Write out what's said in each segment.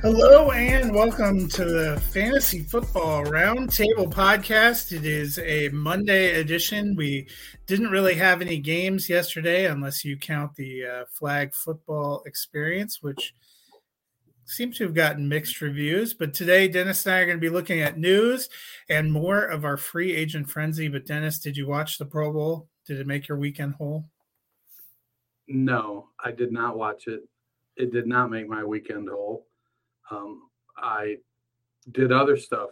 Hello and welcome to the Fantasy Football Roundtable podcast. It is a Monday edition. We didn't really have any games yesterday, unless you count the uh, flag football experience, which seems to have gotten mixed reviews. But today, Dennis and I are going to be looking at news and more of our free agent frenzy. But Dennis, did you watch the Pro Bowl? Did it make your weekend whole? No, I did not watch it. It did not make my weekend whole. Um, I did other stuff,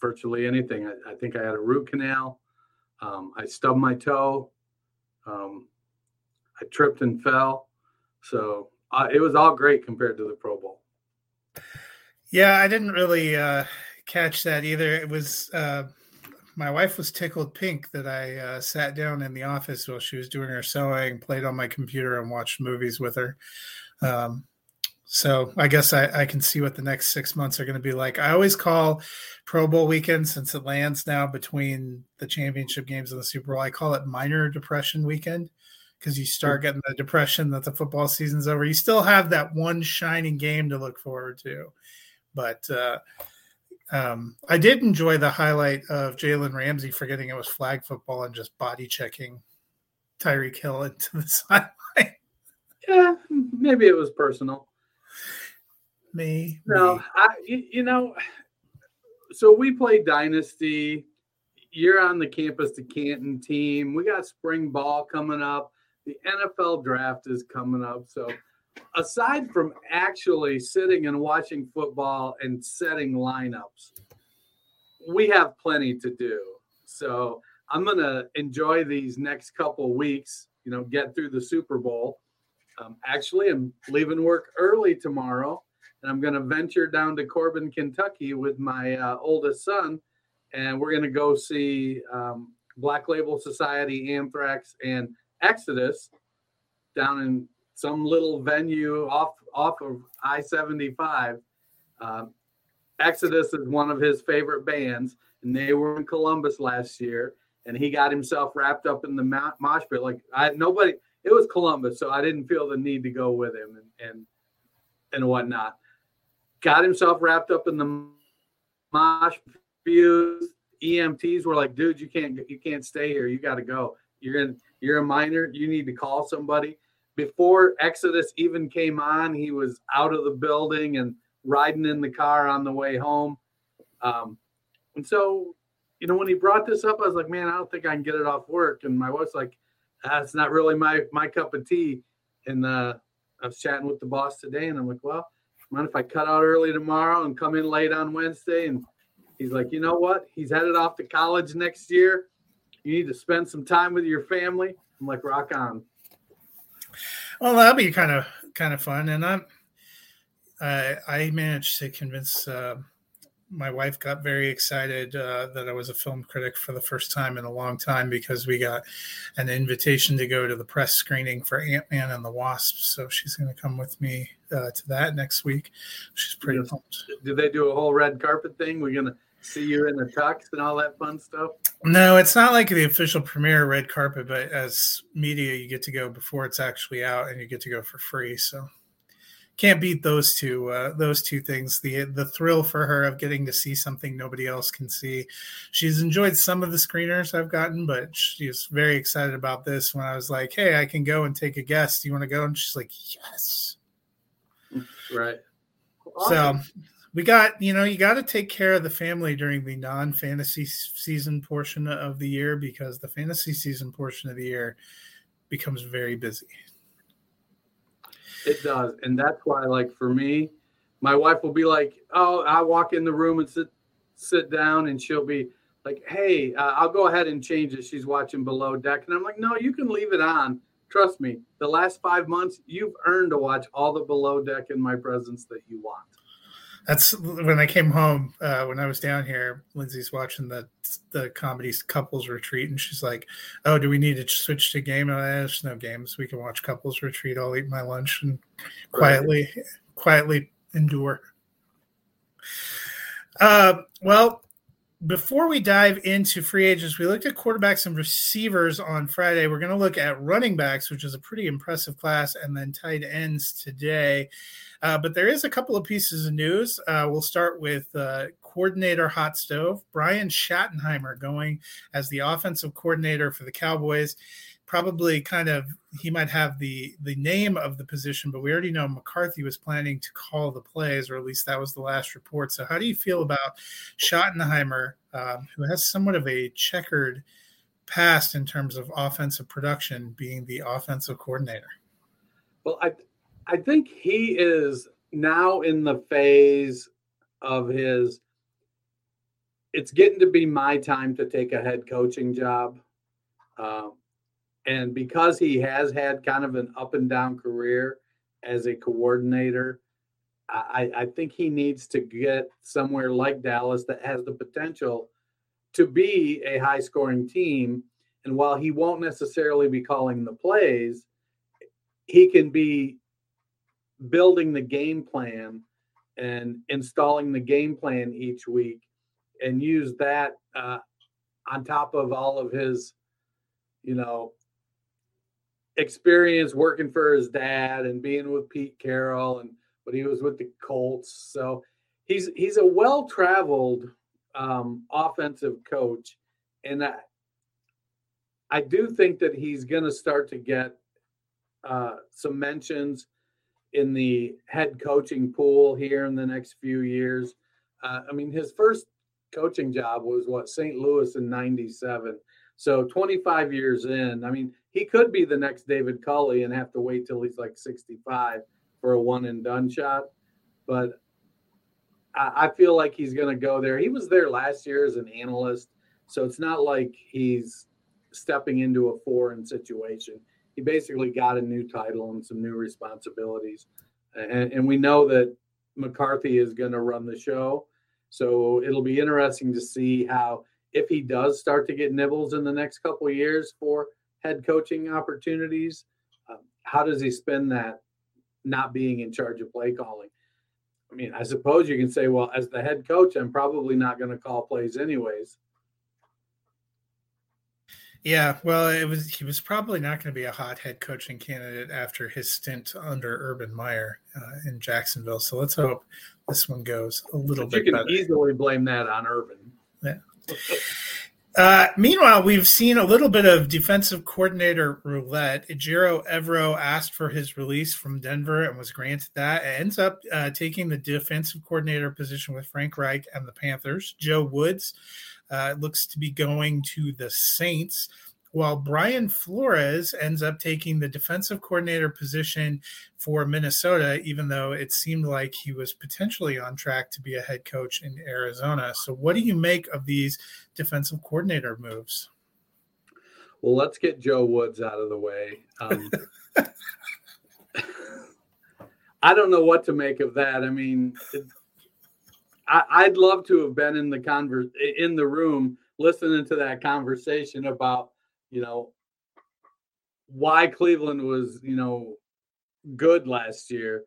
virtually anything. I, I think I had a root canal. Um, I stubbed my toe. Um, I tripped and fell. So uh, it was all great compared to the Pro Bowl. Yeah, I didn't really uh, catch that either. It was uh, my wife was tickled pink that I uh, sat down in the office while she was doing her sewing, played on my computer, and watched movies with her. Um, so I guess I, I, can see what the next six months are going to be like. I always call Pro Bowl weekend since it lands now between the championship games and the Super Bowl. I call it minor depression weekend because you start getting the depression that the football season's over. You still have that one shining game to look forward to, but uh, um, I did enjoy the highlight of Jalen Ramsey forgetting it was flag football and just body checking Tyreek Hill into the sideline. Yeah, maybe it was personal. Me, no, me. I, you, know, so we play Dynasty. You're on the campus to Canton team. We got spring ball coming up. The NFL draft is coming up. So, aside from actually sitting and watching football and setting lineups, we have plenty to do. So, I'm going to enjoy these next couple weeks, you know, get through the Super Bowl. Um, actually, I'm leaving work early tomorrow and I'm going to venture down to Corbin, Kentucky with my uh, oldest son, and we're going to go see um, Black Label Society, Anthrax, and Exodus down in some little venue off off of I seventy five. Um, Exodus is one of his favorite bands, and they were in Columbus last year, and he got himself wrapped up in the mosh pit. Like I nobody, it was Columbus, so I didn't feel the need to go with him and and and whatnot got himself wrapped up in the mosh views. EMTs were like, dude, you can't you can't stay here. You got to go. You're in you're a minor. You need to call somebody. Before Exodus even came on, he was out of the building and riding in the car on the way home. Um, and so, you know, when he brought this up, I was like, man, I don't think I can get it off work. And my wife's like, that's not really my my cup of tea. And uh, I was chatting with the boss today, and I'm like, well, mind if I cut out early tomorrow and come in late on Wednesday? And he's like, you know what? He's headed off to college next year. You need to spend some time with your family. I'm like, rock on. Well, that'll be kind of kind of fun, and I'm I I managed to convince uh, my wife got very excited uh, that I was a film critic for the first time in a long time because we got an invitation to go to the press screening for Ant Man and the Wasp. So she's going to come with me uh, to that next week. She's pretty Yes. pumped. Did they do a whole red carpet thing? We're gonna see you in the tux and all that fun stuff. No, it's not like the official premiere red carpet, but as media, you get to go before it's actually out, and you get to go for free. So can't beat those two. Uh, those two things. The the thrill for her of getting to see something nobody else can see. She's enjoyed some of the screeners I've gotten, but she's very excited about this. When I was like, "Hey, I can go and take a guest. Do you want to go?" and she's like, "Yes." Right. So we got, you know, you got to take care of the family during the non fantasy season portion of the year because the fantasy season portion of the year becomes very busy. It does, and that's why, like for me, my wife will be like, "Oh, I walk in the room and sit sit down, and she'll be like, "Hey, uh, I'll go ahead and change it." She's watching Below Deck, and I'm like, "No, you can leave it on. Trust me. The last five months, you've earned to watch all the Below Deck in my presence that you want." That's when I came home. Uh, when I was down here, Lindsay's watching the the comedy couples retreat, and she's like, "Oh, do we need to switch to game?" And I, there's no games. We can watch couples retreat. I'll eat my lunch and quietly, quietly endure. Uh, well, before we dive into free agents, we looked at quarterbacks and receivers on Friday. We're going to look at running backs, which is a pretty impressive class, and then tight ends today. Uh, but there is a couple of pieces of news. Uh, we'll start with uh, coordinator hot stove Brian Schottenheimer going as the offensive coordinator for the Cowboys. Probably kind of he might have the the name of the position, but we already know McCarthy was planning to call the plays, or at least that was the last report. So, how do you feel about Schottenheimer, um, who has somewhat of a checkered past in terms of offensive production, being the offensive coordinator? Well, I I think he is now in the phase of his it's getting to be my time to take a head coaching job. Um, and because he has had kind of an up and down career as a coordinator, I, I think he needs to get somewhere like Dallas that has the potential to be a high scoring team. And while he won't necessarily be calling the plays, he can be building the game plan and installing the game plan each week and use that uh, on top of all of his, you know, experience working for his dad and being with Pete Carroll and but he was with the Colts. So he's he's a well-traveled um, offensive coach, and I, I do think that he's going to start to get uh, some mentions in the head coaching pool here in the next few years. Uh, I mean, his first coaching job was what St. Louis in '97. So 25 years in, I mean, he could be the next David Culley and have to wait till he's like 65 for a one and done shot. But I, I feel like he's going to go there. He was there last year as an analyst, so it's not like he's stepping into a foreign situation. He basically got a new title and some new responsibilities, and, and we know that McCarthy is going to run the show. So it'll be interesting to see how if he does start to get nibbles in the next couple of years for head coaching opportunities, um, how does he spend that not being in charge of play calling? I mean, I suppose you can say, well, as the head coach, I'm probably not going to call plays anyways. Yeah, well, it was he was probably not going to be a hot head coaching candidate after his stint under Urban Meyer uh, in Jacksonville. So let's hope this one goes a little But you bit can better. easily blame that on Urban. Yeah. Uh, meanwhile, we've seen a little bit of defensive coordinator roulette. Ejiro Evero asked for his release from Denver and was granted that. It ends up uh, taking the defensive coordinator position with Frank Reich and the Panthers. Joe Woods uh, looks to be going to the Saints while Brian Flores ends up taking the defensive coordinator position for Minnesota, even though it seemed like he was potentially on track to be a head coach in Arizona. So, what do you make of these defensive coordinator moves? Well, let's get Joe Woods out of the way. Um, I don't know what to make of that. I mean, I, would love to have been in the converse in the room listening to that conversation about you know, why Cleveland was, you know, good last year,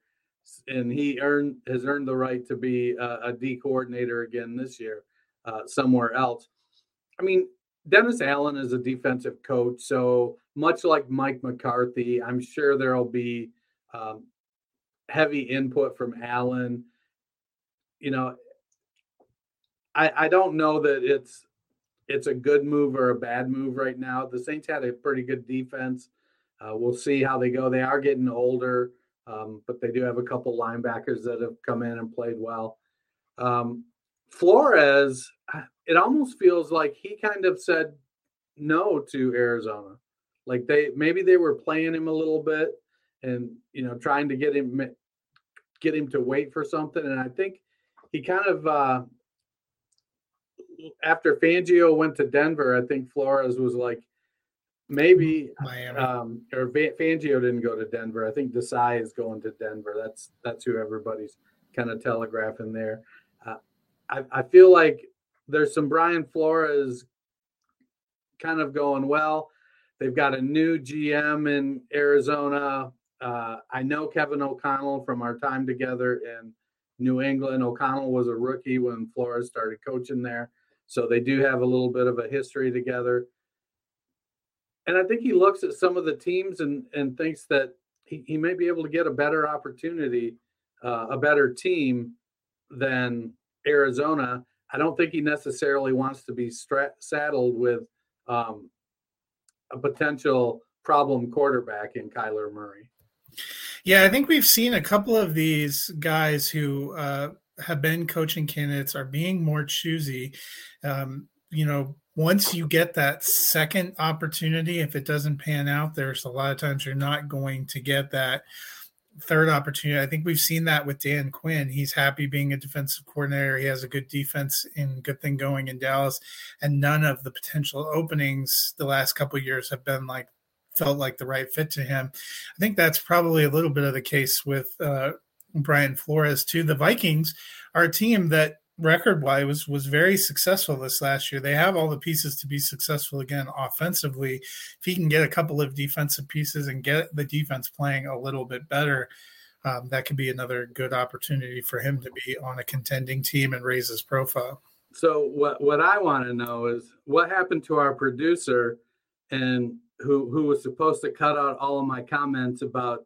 and he earned has earned the right to be a, a D coordinator again this year, uh, somewhere else. I mean, Dennis Allen is a defensive coach, so much like Mike McCarthy, I'm sure there'll be um, heavy input from Allen. You know, I, I don't know that it's it's a good move or a bad move right now. The Saints had a pretty good defense. Uh, we'll see how they go. They are getting older, um, but they do have a couple linebackers that have come in and played well. Um, Flores, it almost feels like he kind of said no to Arizona. Like they maybe they were playing him a little bit and you know trying to get him get him to wait for something. And I think he kind of uh, after Fangio went to Denver, I think Flores was like, maybe Miami. Um, or Fangio didn't go to Denver. I think Desai is going to Denver. That's that's who everybody's kind of telegraphing there. Uh, I, I feel like there's some Brian Flores kind of going well. They've got a new GM in Arizona. Uh, I know Kevin O'Connell from our time together in New England. O'Connell was a rookie when Flores started coaching there. So they do have a little bit of a history together. And I think he looks at some of the teams and, and thinks that he, he may be able to get a better opportunity, uh, a better team than Arizona. I don't think he necessarily wants to be stra- saddled with um, a potential problem quarterback in Kyler Murray. Yeah, I think we've seen a couple of these guys who uh, have been coaching candidates are being more choosy. Um, you know, once you get that second opportunity, if it doesn't pan out, there's a lot of times you're not going to get that third opportunity. I think we've seen that with Dan Quinn. He's happy being a defensive coordinator. He has a good defense and good thing going in Dallas, and none of the potential openings the last couple years have been like felt like the right fit to him. I think that's probably a little bit of the case with uh, Brian Flores too. The Vikings are a team that record wise was, was very successful this last year. They have all the pieces to be successful again offensively. If he can get a couple of defensive pieces and get the defense playing a little bit better, um, that could be another good opportunity for him to be on a contending team and raise his profile. So what what I want to know is what happened to our producer and who who was supposed to cut out all of my comments about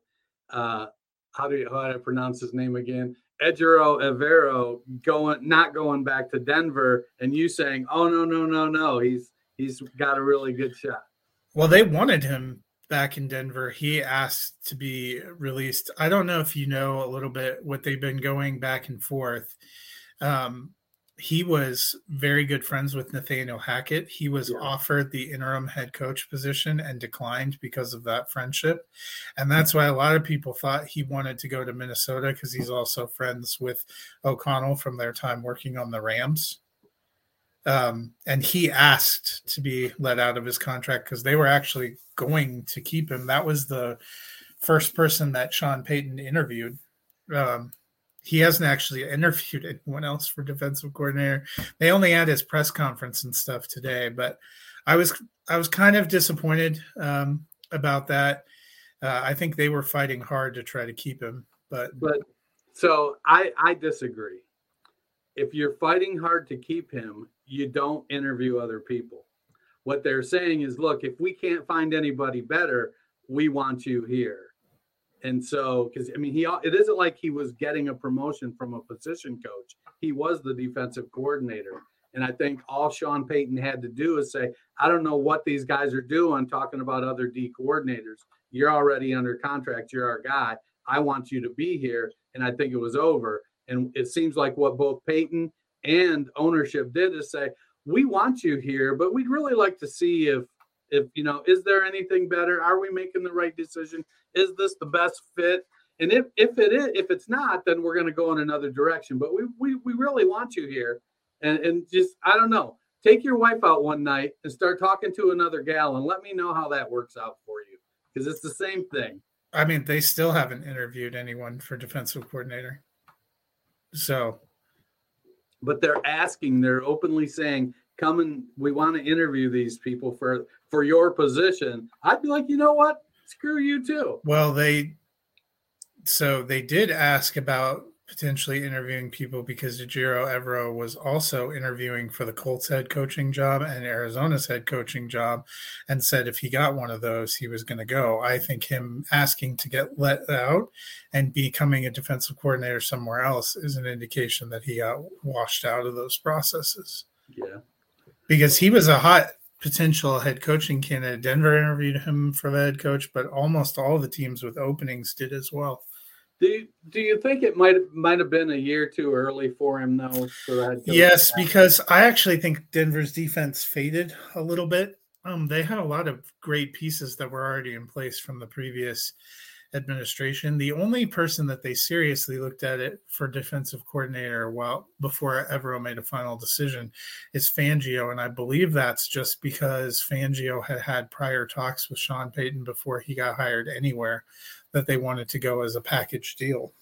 uh, how do you how do I pronounce his name again? Ejiro Evero going not going back to Denver and you saying, "Oh no, no, no, no. He's he's got a really good shot." Well, they wanted him back in Denver. He asked to be released. I don't know if you know a little bit what they've been going back and forth. Um, he was very good friends with Nathaniel Hackett. He was yeah. offered the interim head coach position and declined because of that friendship. And that's why a lot of people thought he wanted to go to Minnesota because he's also friends with O'Connell from their time working on the Rams. Um, and he asked to be let out of his contract because they were actually going to keep him. That was the first person that Sean Payton interviewed. Um, he hasn't actually interviewed anyone else for defensive coordinator. They only had his press conference and stuff today, but I was I was kind of disappointed um, about that. Uh, I think they were fighting hard to try to keep him, but but so I I disagree. If you're fighting hard to keep him, you don't interview other people. What they're saying is, look, if we can't find anybody better, we want you here. And so, because I mean, he it isn't like he was getting a promotion from a position coach. He was the defensive coordinator, And I think all Sean Payton had to do is say, I don't know what these guys are doing talking about other D coordinators. You're already under contract. You're our guy. I want you to be here. And I think it was over. And it seems like what both Payton and ownership did is say, we want you here, but we'd really like to see if if you know, is there anything better? Are we making the right decision? Is this the best fit? And if if it is, if it's not, then we're going to go in another direction. But we we we really want you here, and and just I don't know. Take your wife out one night and start talking to another gal, and let me know how that works out for you because it's the same thing. I mean, they still haven't interviewed anyone for defensive coordinator. So, but they're asking, they're openly saying, "Come and we want to interview these people for for your position." I'd be like, you know what? Screw you too. Well, they so they did ask about potentially interviewing people because Ejiro Evero was also interviewing for the Colts head coaching job and Arizona's head coaching job and said if he got one of those, he was going to go. I think him asking to get let out and becoming a defensive coordinator somewhere else is an indication that he got washed out of those processes. Yeah. Because he was a hot potential head coaching candidate. Denver interviewed him for the head coach, but almost all the teams with openings did as well. Do you, do you think it might might have been a year too early for him though? For yes, because I actually think Denver's defense faded a little bit. Um, they had a lot of great pieces that were already in place from the previous administration. The only person that they seriously looked at it for defensive coordinator while before Evero made a final decision is Fangio, and I believe that's just because Fangio had had prior talks with Sean Payton before he got hired anywhere that they wanted to go as a package deal.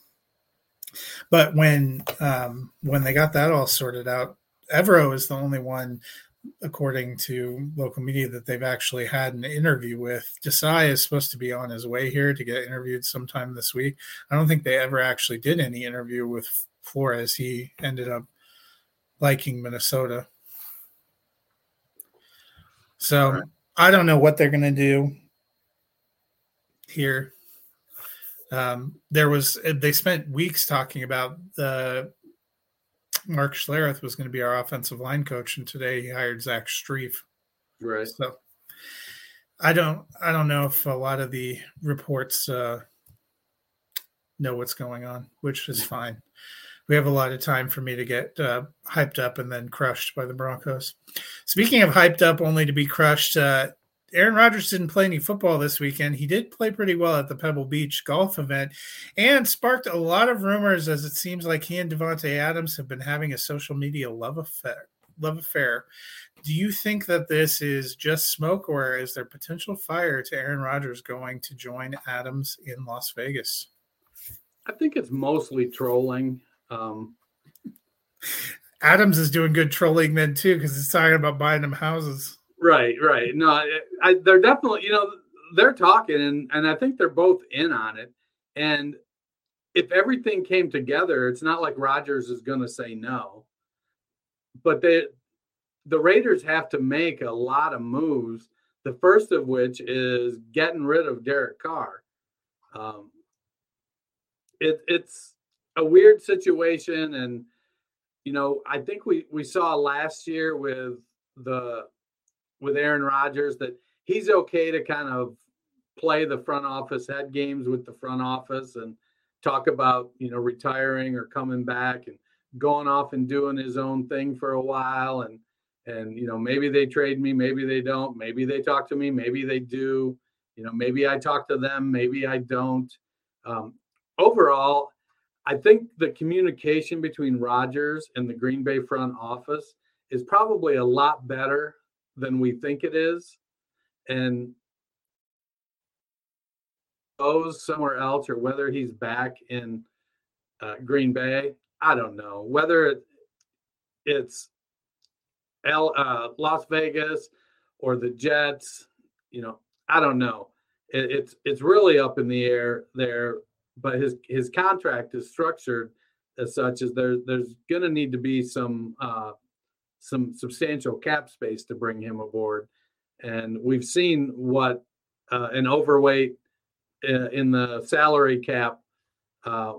But when um, when they got that all sorted out, Evero is the only one, according to local media, that they've actually had an interview with. Desai is supposed to be on his way here to get interviewed sometime this week. I don't think they ever actually did any interview with Flores. He ended up liking Minnesota. So right. I don't know what they're going to do here. Um, there was they spent weeks talking about the Mark Schlereth was going to be our offensive line coach, and today he hired Zach Strief. Right. So I don't I don't know if a lot of the reports uh, know what's going on, which is fine. We have a lot of time for me to get uh, hyped up and then crushed by the Broncos. Speaking of hyped up only to be crushed, uh, Aaron Rodgers didn't play any football this weekend. He did play pretty well at the Pebble Beach golf event and sparked a lot of rumors as it seems like he and Davante Adams have been having a social media love affair. Love affair. Do you think that this is just smoke or is there potential fire to Aaron Rodgers going to join Adams in Las Vegas? I think it's mostly trolling. Um, Adams is doing good trolling then too because he's talking about buying them houses. Right, right. No, I, I, they're definitely, you know, they're talking, and and I think they're both in on it. And if everything came together, it's not like Rodgers is going to say no. But they, the Raiders have to make a lot of moves. The first of which is getting rid of Derek Carr. Um, it, it's a weird situation, and you know, I think we we saw last year with the with Aaron Rodgers that he's okay to kind of play the front office head games with the front office and talk about you know retiring or coming back and going off and doing his own thing for a while. And and you know maybe they trade me maybe they don't maybe they talk to me maybe they do you know maybe i talk to them maybe i don't. Um, overall i think the communication between rodgers and the green bay front office is probably a lot better than we think it is and goes somewhere else or whether he's back in uh, Green Bay, I don't know. Whether it's L, uh, Las Vegas or the Jets, you know, I don't know. It, it's it's really up in the air there. But his his contract is structured as such as there there's going to need to be some uh, some substantial cap space to bring him aboard. And we've seen what uh, an overweight uh, in the salary cap, uh,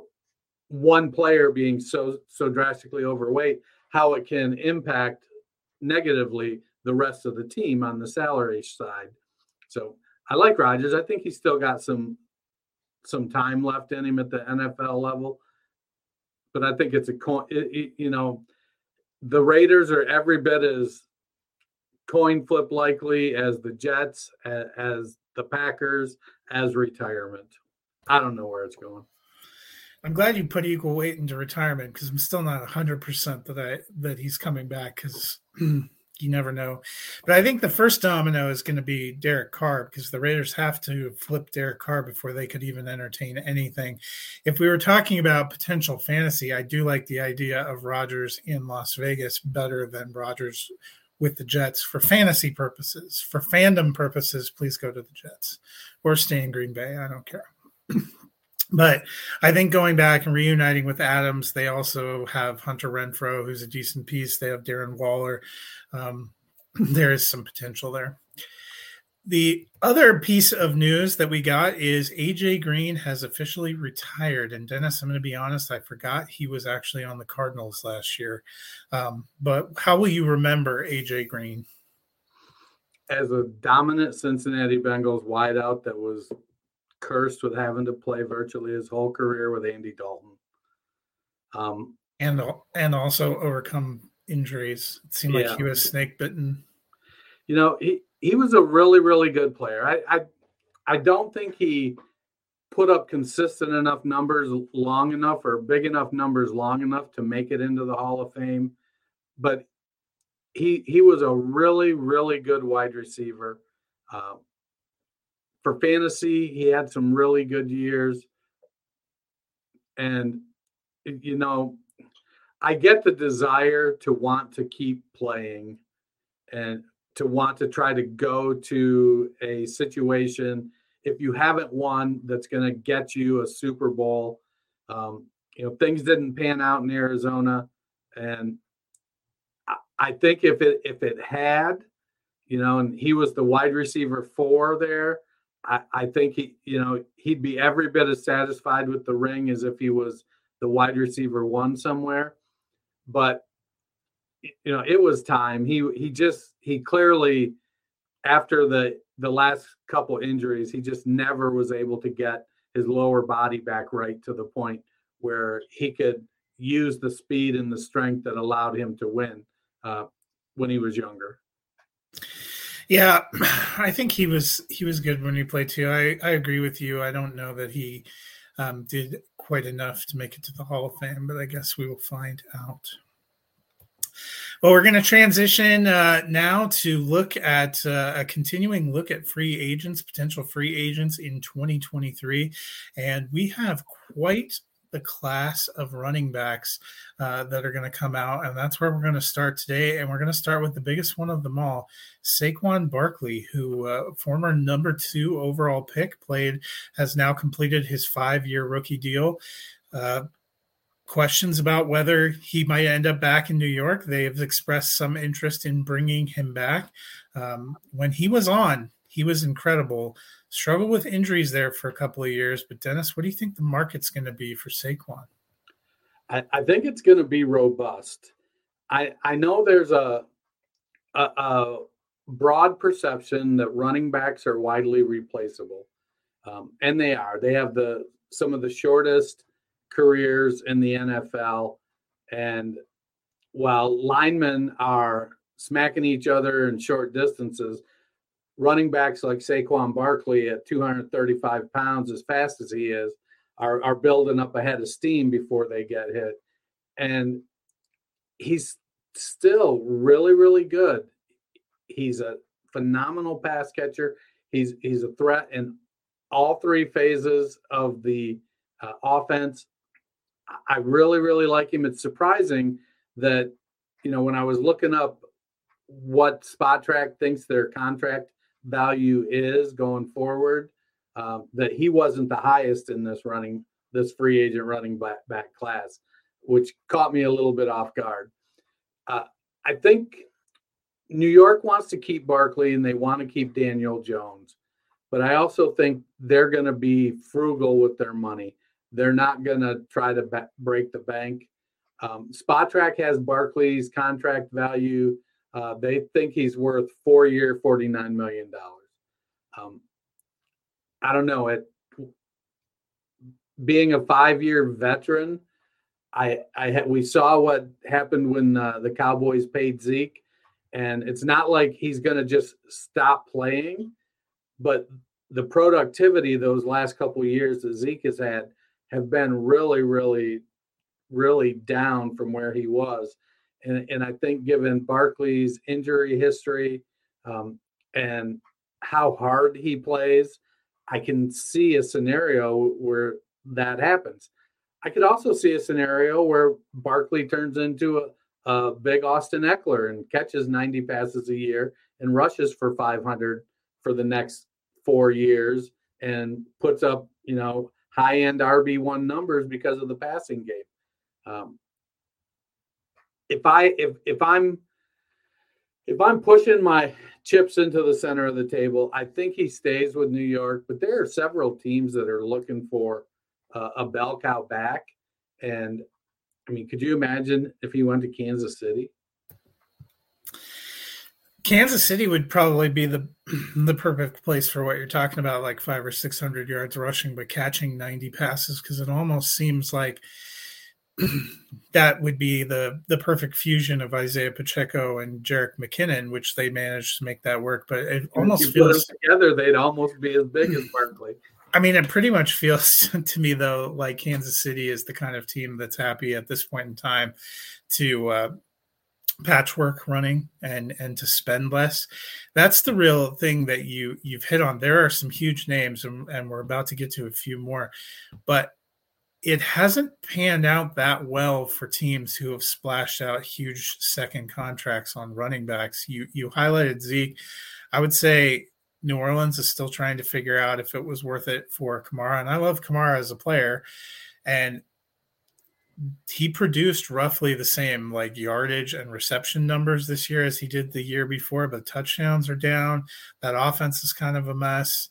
one player being so so drastically overweight, how it can impact negatively the rest of the team on the salary side. So I like Rodgers. I think he's still got some some time left in him at the NFL level, but I think it's a coin. You know, the Raiders are every bit as coin flip likely as the Jets, as the Packers, as retirement. I don't know where it's going. I'm glad you put equal weight into retirement because I'm still not 100% that I that he's coming back because you never know. But I think the first domino is going to be Derek Carr because the Raiders have to flip Derek Carr before they could even entertain anything. If we were talking about potential fantasy, I do like the idea of Rodgers in Las Vegas better than Rodgers with the Jets for fantasy purposes. For fandom purposes, please go to the Jets or stay in Green Bay. I don't care. But I think going back and reuniting with Adams, they also have Hunter Renfrow, who's a decent piece. They have Darren Waller. Um, there is some potential there. The other piece of news that we got is AJ Green has officially retired. And Dennis, I'm going to be honest, I forgot he was actually on the Cardinals last year. Um, but how will you remember AJ Green? As a dominant Cincinnati Bengals wideout that was cursed with having to play virtually his whole career with Andy Dalton. Um, and and also overcome injuries. It seemed yeah. like he was snake bitten. You know, he he was a really really good player. I I I don't think he put up consistent enough numbers long enough or big enough numbers long enough to make it into the Hall of Fame, but he he was a really really good wide receiver. Uh, for fantasy, he had some really good years. And, you know, I get the desire to want to keep playing and to want to try to go to a situation if you haven't won that's going to get you a Super Bowl. Um, you know, things didn't pan out in Arizona, and I, I think if it if it had, you know, and he was the wide receiver four there, I, I think he, you know, he'd be every bit as satisfied with the ring as if he was the wide receiver one somewhere. But you know, it was time. He he just he clearly after the the last couple injuries, he just never was able to get his lower body back right to the point where he could use the speed and the strength that allowed him to win uh, when he was younger. Yeah, I think he was he was good when he played too. I I agree with you. I don't know that he um, did quite enough to make it to the Hall of Fame, but I guess we will find out. Well, we're going to transition uh, now to look at uh, a continuing look at free agents, potential free agents in 2023. And we have quite the class of running backs uh, that are going to come out. And that's where we're going to start today. And we're going to start with the biggest one of them all Saquon Barkley, who, uh, former number two overall pick, played, has now completed his five year rookie deal. Uh, questions about whether he might end up back in New York. They have expressed some interest in bringing him back. Um, when he was on, he was incredible struggled with injuries there for a couple of years. But Dennis, what do you think the market's going to be for Saquon? I, I think it's going to be robust. I I know there's a, a, a broad perception that running backs are widely replaceable, um, and they are. They have the some of the shortest careers in the NFL, and while linemen are smacking each other in short distances, running backs like Saquon Barkley at 235 pounds, as fast as he is, are, are building up a head of steam before they get hit. And he's still really, really good. He's a phenomenal pass catcher. He's he's a threat in all three phases of the uh, offense. I really, really like him. It's surprising that you know when I was looking up what Spotrac thinks their contract value is going forward. Um, that he wasn't the highest in this running this free agent running back, back class, which caught me a little bit off guard. Uh, I think New York wants to keep Barkley and they want to keep Daniel Jones, but I also think they're going to be frugal with their money. They're not going to try to ba- break the bank. Um, Spotrac has Barkley's contract value Uh, they think he's worth four year, forty nine million dollars. Um, I don't know. It being a five year veteran, I I we saw what happened when uh, the Cowboys paid Zeke, and it's not like he's going to just stop playing, but the productivity those last couple years that Zeke has had have been really, really, really down from where he was. And, and I think given Barkley's injury history um, and how hard he plays, I can see a scenario where that happens. I could also see a scenario where Barkley turns into a, a big Austin Ekeler and catches 90 passes a year and rushes for 500 for the next four years and puts up, you know, high end RB1 numbers because of the passing game. Um, if I if if I'm if I'm pushing my chips into the center of the table, I think he stays with New York. But there are several teams that are looking for uh, a bell cow back, and I mean, could you imagine if he went to Kansas City? Kansas City would probably be the the perfect place for what you're talking about, like five or six hundred yards rushing, but catching ninety passes, because it almost seems like that would be the the perfect fusion of Isaiah Pacheco and Jerick McKinnon, which they managed to make that work. But it almost feels together they'd almost be as big as Barkley. I mean, it pretty much feels to me though like Kansas City is the kind of team that's happy at this point in time to uh, patchwork running and and to spend less that's the real thing that you you've hit on there are some huge names and, and we're about to get to a few more but it hasn't panned out that well for teams who have splashed out huge second contracts on running backs you you highlighted zeke i would say new orleans is still trying to figure out if it was worth it for kamara and i love kamara as a player and he produced roughly the same like yardage and reception numbers this year as he did the year before, but touchdowns are down. That offense is kind of a mess.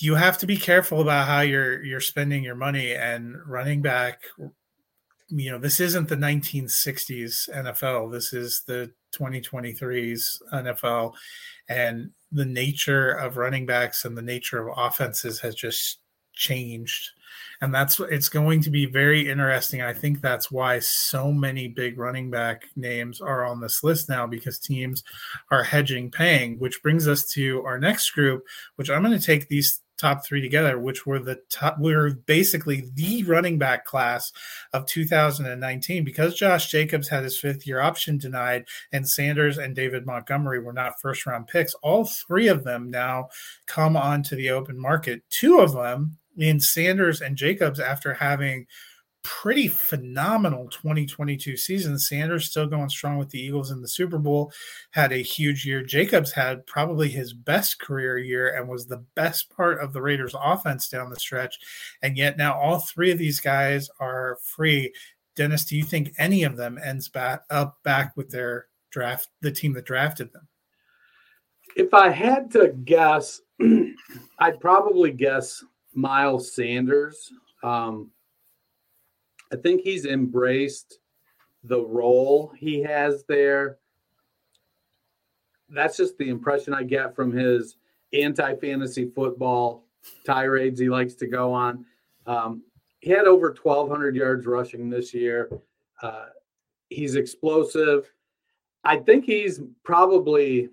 You have to be careful about how you're you're spending your money and running back. You know, this isn't the 1960s NFL. This is the 2023's NFL, and the nature of running backs and the nature of offenses has just changed and that's it's going to be very interesting. I think that's why so many big running back names are on this list now because teams are hedging paying, which brings us to our next group, which I'm going to take these top three together, which were the top, were basically the running back class of 2019 because Josh Jacobs had his fifth year option denied and Sanders and David Montgomery were not first round picks. All three of them now come onto the open market. Two of them in Sanders and Jacobs after having pretty phenomenal 2022 season. Sanders still going strong with the Eagles in the Super Bowl, had a huge year. Jacobs had probably his best career year and was the best part of the Raiders offense down the stretch. And yet now all three of these guys are free. Dennis, do you think any of them ends back up back with their draft, the team that drafted them? If I had to guess, I'd probably guess Miles Sanders. Um, I think he's embraced the role he has there. That's just the impression I get from his anti fantasy football tirades he likes to go on. Um, he had over 1,200 yards rushing this year. Uh, he's explosive. I think he's probably,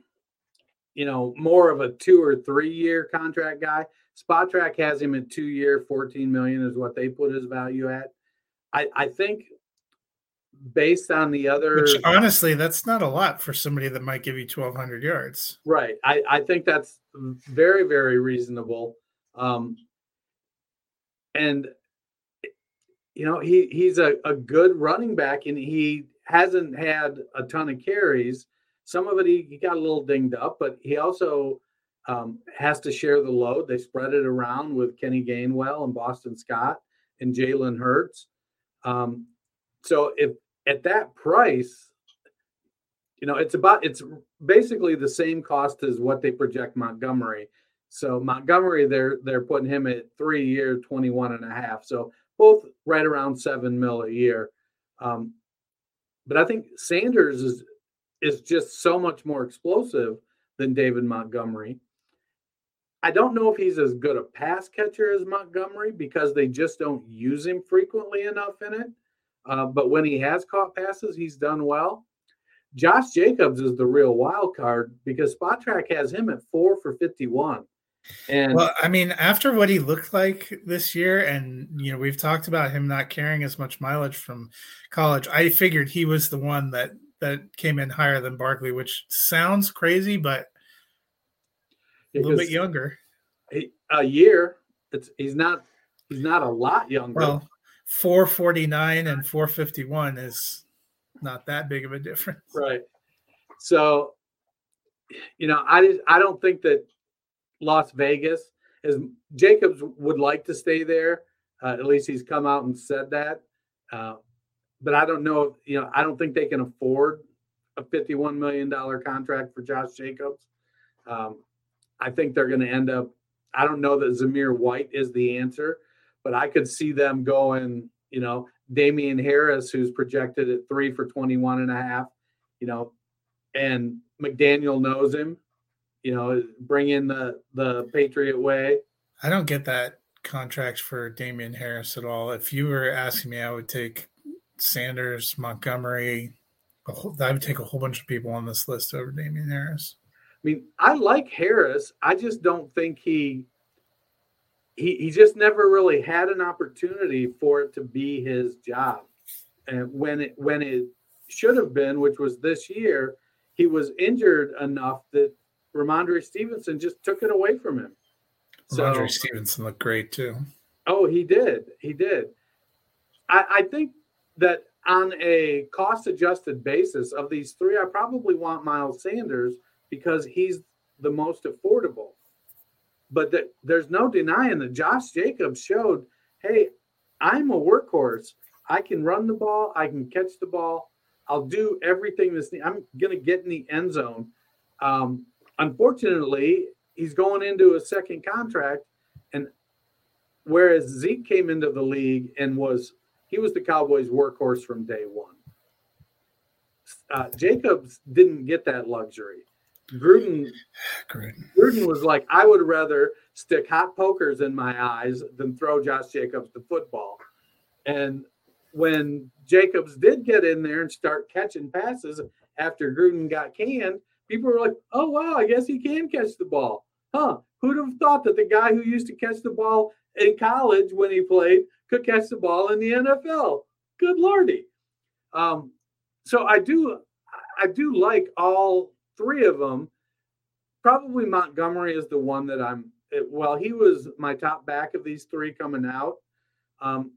you know, more of a two or three year contract guy. Spotrac has him at two year, 14 million is what they put his value at. I, I think based on the other Which honestly, that's not a lot for somebody that might give you twelve hundred yards. Right. I, I think that's very, very reasonable. Um and you know, he he's a, a good running back and he hasn't had a ton of carries. Some of it he, he got a little dinged up, but he also um, has to share the load. They spread it around with Kenny Gainwell and Boston Scott and Jalen Hurts. Um, so if at that price, you know, it's about it's basically the same cost as what they project Montgomery. So Montgomery, they're they're putting him at three year, 21 and a half. So both right around seven mil a year. Um, but I think Sanders is is just so much more explosive than David Montgomery. I don't know if he's as good a pass catcher as Montgomery because they just don't use him frequently enough in it. Uh, but when he has caught passes, he's done well. Josh Jacobs is the real wild card because Spotrac has him at four for 51. And well, I mean, after what he looked like this year, and you know, we've talked about him not carrying as much mileage from college. I figured he was the one that that came in higher than Barkley, which sounds crazy, but a little bit younger. He, a year. It's he's not he's not a lot younger. Well, four forty nine and four fifty one is not that big of a difference. Right. So, you know, I I don't think that Las Vegas is Jacobs would like to stay there. Uh, at least he's come out and said that. Uh, but I don't know. You know, I don't think they can afford a fifty-one million dollar contract for Josh Jacobs. Um, I think they're going to end up. I don't know that Zamir White is the answer, but I could see them going. You know, Damien Harris, who's projected at three for 21 and a half, you know, and McDaniel knows him, you know, bring in the, the Patriot way. I don't get that contract for Damien Harris at all. If you were asking me, I would take Sanders, Montgomery. I would take a whole bunch of people on this list over Damien Harris. I mean, I like Harris. I just don't think he he, he just never really had an opportunity for it to be his job. And when it when it should have been, which was this year, he was injured enough that Rhamondre Stevenson just took it away from him. So, Rhamondre Stevenson looked great too. Oh, he did. He did. I, I think that on a cost adjusted basis of these three, I probably want Miles Sanders because he's the most affordable. But the, there's no denying that Josh Jacobs showed, hey, I'm a workhorse. I can run the ball. I can catch the ball. I'll do everything this. I'm going to get in the end zone. Um, unfortunately, he's going into a second contract, and whereas Zeke came into the league and was he was the Cowboys' workhorse from day one. Uh, Jacobs didn't get that luxury. Gruden, Gruden, Gruden was like, I would rather stick hot pokers in my eyes than throw Josh Jacobs the football. And when Jacobs did get in there and start catching passes after Gruden got canned, people were like, "Oh wow, I guess he can catch the ball." Huh? Who'd have thought that the guy who used to catch the ball in college when he played could catch the ball in the NFL? Good lordy. Um, so I do, I do like all three of them, probably Montgomery is the one that I'm. Well, he was my top back of these three coming out, um,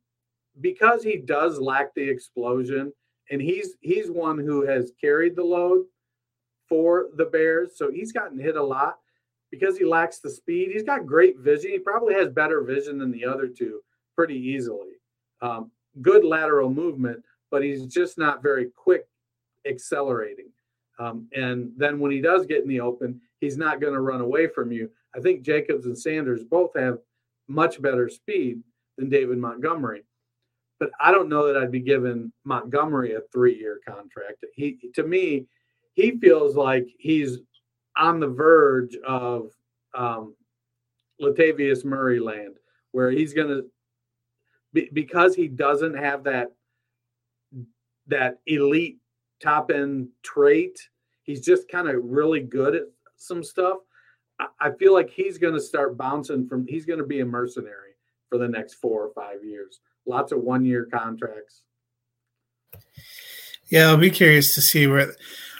because he does lack the explosion, and he's he's one who has carried the load for the Bears, so he's gotten hit a lot because he lacks the speed. He's got great vision. He probably has better vision than the other two pretty easily. Um, good lateral movement, but he's just not very quick accelerating. Um, and then when he does get in the open, he's not going to run away from you. I think Jacobs and Sanders both have much better speed than David Montgomery. But I don't know that I'd be giving Montgomery a three-year contract. He, to me, he feels like he's on the verge of um, Latavius Murray land, where he's going to be, because he doesn't have that that elite top end trait. He's just kind of really good at some stuff. I, I feel like he's going to start bouncing from, he's going to be a mercenary for the next four or five years. Lots of one year contracts. Yeah, I'll be curious to see where.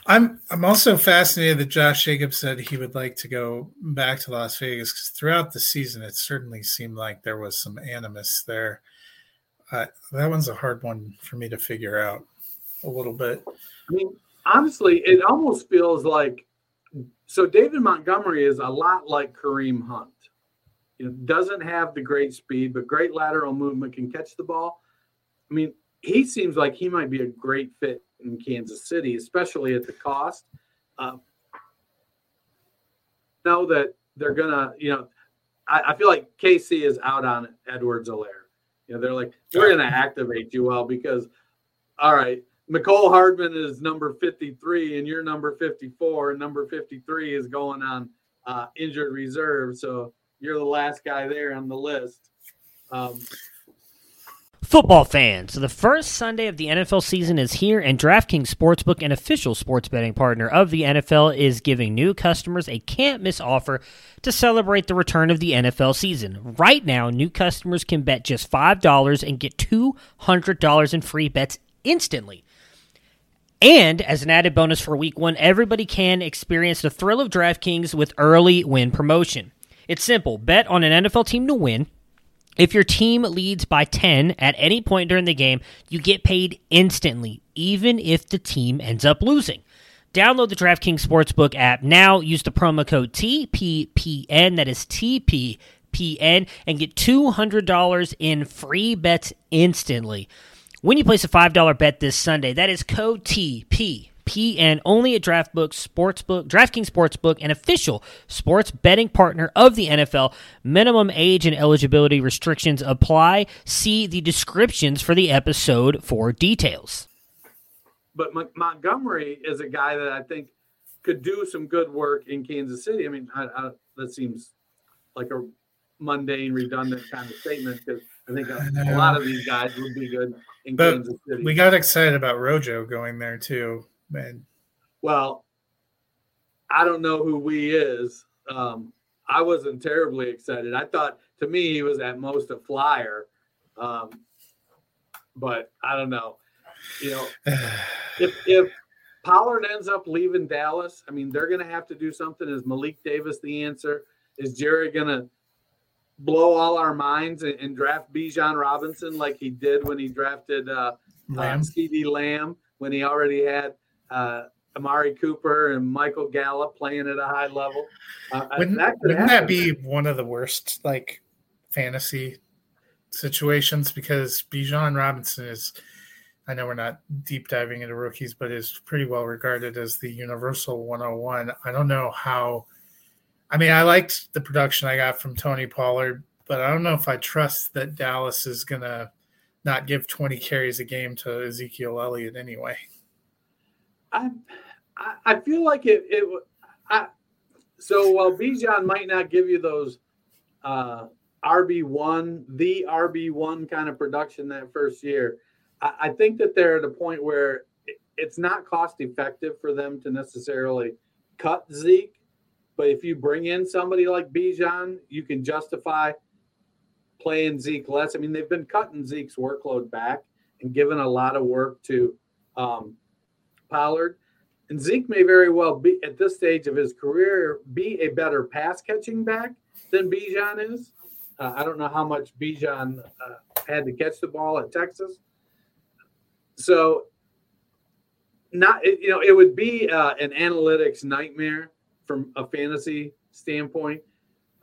I'm I'm also fascinated that Josh Jacobs said he would like to go back to Las Vegas because throughout the season it certainly seemed like there was some animus there. Uh, that one's a hard one for me to figure out a little bit. I mean, honestly, it almost feels like so David Montgomery is a lot like Kareem Hunt. You know, doesn't have the great speed, but great lateral movement, can catch the ball. I mean, he seems like he might be a great fit in Kansas City, especially at the cost. Uh, know that they're gonna, you know, I, I, feel like KC is out on Edwards-Helaire. You know, they're like, we're gonna activate you well because, all right, Mecole Hardman is number 53 and you're number 54 and number 53 is going on uh, injured reserve. So you're the last guy there on the list. Um, Football fans, the first Sunday of the NFL season is here, and DraftKings Sportsbook, an official sports betting partner of the NFL, is giving new customers a can't miss offer to celebrate the return of the NFL season. Right now, new customers can bet just $5 and get $200 in free bets instantly. And as an added bonus for week one, everybody can experience the thrill of DraftKings with early win promotion. It's simple bet on an NFL team to win if your team leads by 10 at any point during the game, you get paid instantly, even if the team ends up losing. Download the DraftKings Sportsbook app now. Use the promo code TPPN, that is TPPN, and get $200 in free bets instantly. When you place a $5 bet this Sunday, that is code TP PN only at DraftBook Sportsbook, DraftKings Sportsbook, an official sports betting partner of the NFL. Minimum age and eligibility restrictions apply. See the descriptions for the episode for details. But Montgomery is a guy that I think could do some good work in Kansas City. I mean, I, I, that seems like a mundane, redundant kind of statement because I think a, a, lot of these guys would be good in but Kansas City. We got excited about Rojo going there too man. Well, I don't know who we is. Um, I wasn't terribly excited. I thought to me he was at most a flyer, um, but I don't know. You know, if if Pollard ends up leaving Dallas, I mean they're going to have to do something. Is Malik Davis the answer? Is Jerry going to blow all our minds and, and, draft Bijan Robinson like he did when he drafted uh, Lamb. Uh, CeeDee Lamb when he already had uh, Amari Cooper and Michael Gallup playing at a high level. Uh, wouldn't that, wouldn't that be one of the worst like fantasy situations? Because Bijan Robinson is, I know we're not deep diving into rookies, but is pretty well regarded as the universal 101. I don't know how. I mean, I liked the production I got from Tony Pollard, but I don't know if I trust that Dallas is going to not give 20 carries a game to Ezekiel Elliott anyway. I, I feel like it. It. I, so while Bijan might not give you those uh, RB one, the RB one kind of production that first year, I, I think that they're at a point where it's not cost effective for them to necessarily cut Zeke. But if you bring in somebody like Bijan, you can justify playing Zeke less. I mean, they've been cutting Zeke's workload back and giving a lot of work to um, Pollard. And Zeke may very well be at this stage of his career be a better pass catching back than Bijan is. Uh, I don't know how much Bijan uh, had to catch the ball at Texas. So, not you know, it would be uh, an analytics nightmare from a fantasy standpoint,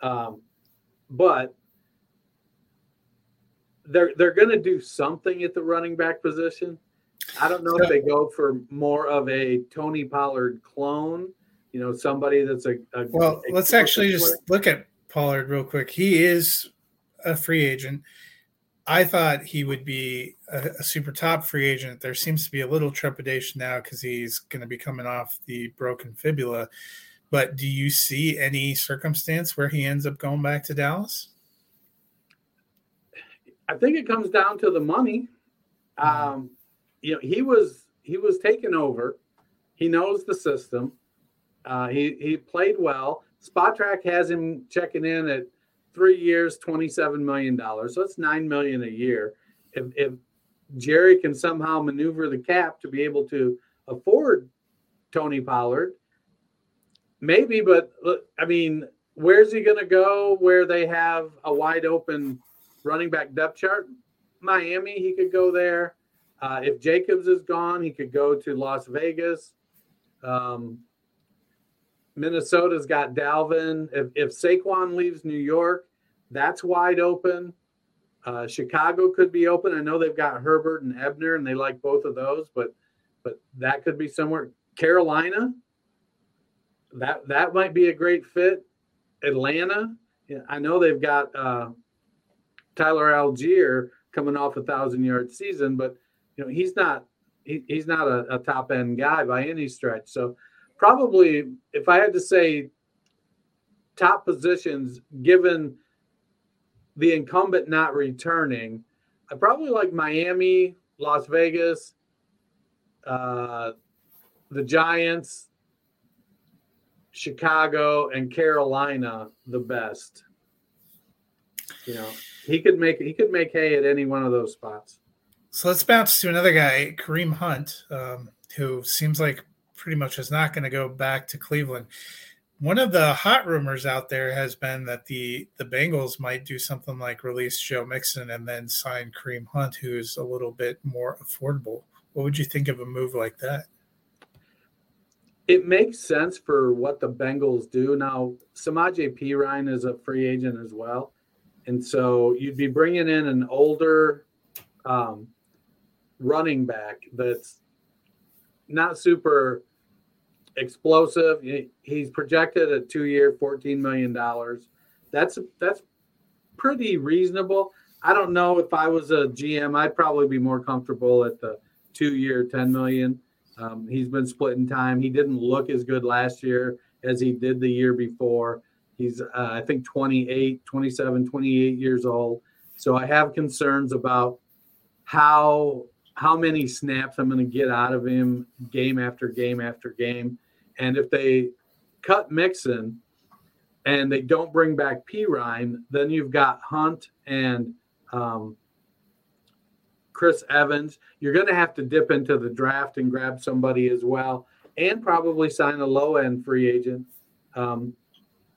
um, but they're they're going to do something at the running back position. I don't know if they go for more of a Tony Pollard clone, you know, somebody that's a, a well. A let's actually player. just look at Pollard real quick. He is a free agent. I thought he would be a, a, super top free agent. There seems to be a little trepidation now because he's going to be coming off the broken fibula. But do you see any circumstance where he ends up going back to Dallas? I think it comes down to the money. Mm-hmm. Um, you know, he was he was taken over. He knows the system. Uh, he he played well. Spotrac has him checking in at three years, twenty seven million dollars. So it's nine million a year. If, if Jerry can somehow maneuver the cap to be able to afford Tony Pollard, maybe. But I mean, where's he going to go? Where they have a wide open running back depth chart? Miami, he could go there. Uh, if Jacobs is gone, he could go to Las Vegas. Um, Minnesota's got Dalvin. If, if Saquon leaves New York, that's wide open. Uh, Chicago could be open. I know they've got Herbert and Ebner, and they like both of those, but but that could be somewhere. Carolina, that that might be a great fit. Atlanta, I know they've got uh, Tyler Allgeier coming off a thousand yard season, but you know he's not he, he's not a, a top end guy by any stretch. So probably if I had to say top positions given the incumbent not returning, I probably like Miami, Las Vegas, uh, the Giants, Chicago, and Carolina the best. You know, he could make he could make hay at any one of those spots. So let's bounce to another guy, Kareem Hunt, um, who seems like pretty much is not going to go back to Cleveland. One of the hot rumors out there has been that the the Bengals might do something like release Joe Mixon and then sign Kareem Hunt, who's a little bit more affordable. What would you think of a move like that? It makes sense for what the Bengals do now. Samaje Perine is a free agent as well, and so you'd be bringing in an older um, running back that's not super explosive. He's projected a two-year, fourteen million dollars. That's that's pretty reasonable. I don't know if I was a GM, I'd probably be more comfortable at the two-year, ten million. Um, he's been splitting time. He didn't look as good last year as he did the year before. He's, uh, I think, 28, 27, 28 years old. So I have concerns about how how many snaps I'm going to get out of him game after game after game. And if they cut Mixon and they don't bring back Perine, then you've got Hunt and um, Chris Evans. You're going to have to dip into the draft and grab somebody as well, and probably sign a low end free agent. Um,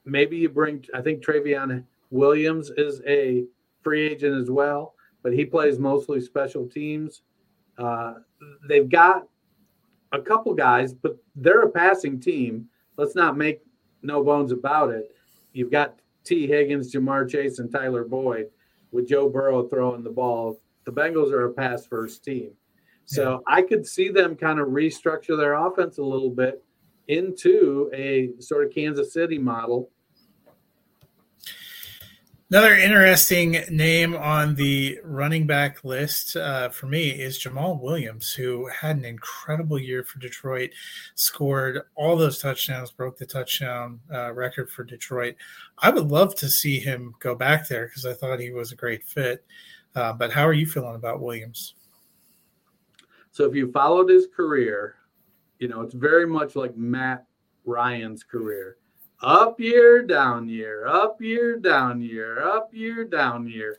maybe you bring, I think Trayveon Williams is a free agent as well, but he plays mostly special teams. Uh, they've got a couple guys, but they're a passing team. Let's not make no bones about it. You've got Tee Higgins, Ja'Marr Chase, and Tyler Boyd with Joe Burrow throwing the ball. The Bengals are a pass first team. So yeah. I could see them kind of restructure their offense a little bit into a sort of Kansas City model Another interesting name on the running back list uh, for me is Jamaal Williams, who had an incredible year for Detroit, scored all those touchdowns, broke the touchdown uh, record for Detroit. I would love to see him go back there because I thought he was a great fit. Uh, but how are you feeling about Williams? So, if you followed his career, you know, it's very much like Matt Ryan's career up year, down year, up year, down year, up year, down year.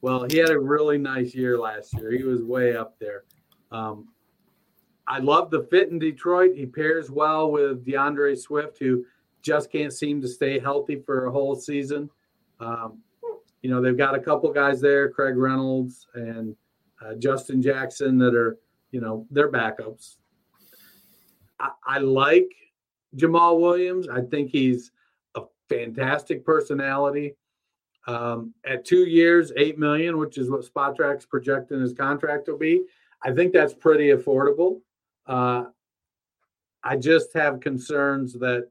Well, he had a really nice year last year. He was way up there. Um, I love the fit in Detroit. He pairs well with D'Andre Swift, who just can't seem to stay healthy for a whole season. Um, you know, they've got a couple guys there, Craig Reynolds and uh, Justin Jackson, that are, you know, they're backups. I, I like Jamaal Williams. I think he's a fantastic personality. Um, at two years, eight million, which is what Spotrac's projecting his contract will be. I think that's pretty affordable. Uh, I just have concerns that,